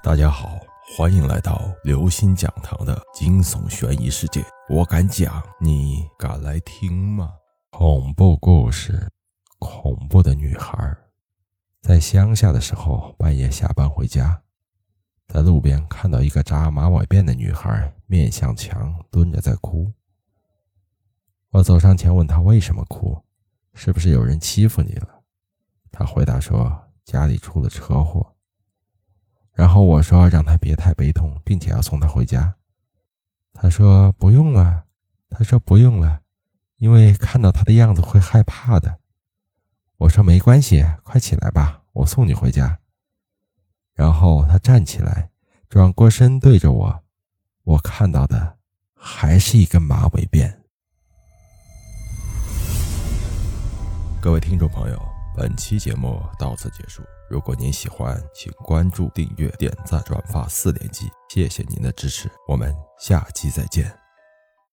大家好，欢迎来到刘星讲堂的惊悚悬疑世界。我敢讲，你敢来听吗？恐怖故事，恐怖的女孩。在乡下的时候，半夜下班回家，在路边看到一个扎马尾辫的女孩，面向墙蹲着在哭。我走上前问她为什么哭，是不是有人欺负你了？她回答说家里出了车祸。然后我说让他别太悲痛，并且要送他回家。他说不用了，他说不用了，因为看到他的样子会害怕的。我说没关系，快起来吧，我送你回家。然后他站起来，转过身对着我，我看到的还是一根马尾辫。各位听众朋友。本期节目到此结束。如果您喜欢，请关注、订阅、点赞、转发四连击，谢谢您的支持。我们下期再见。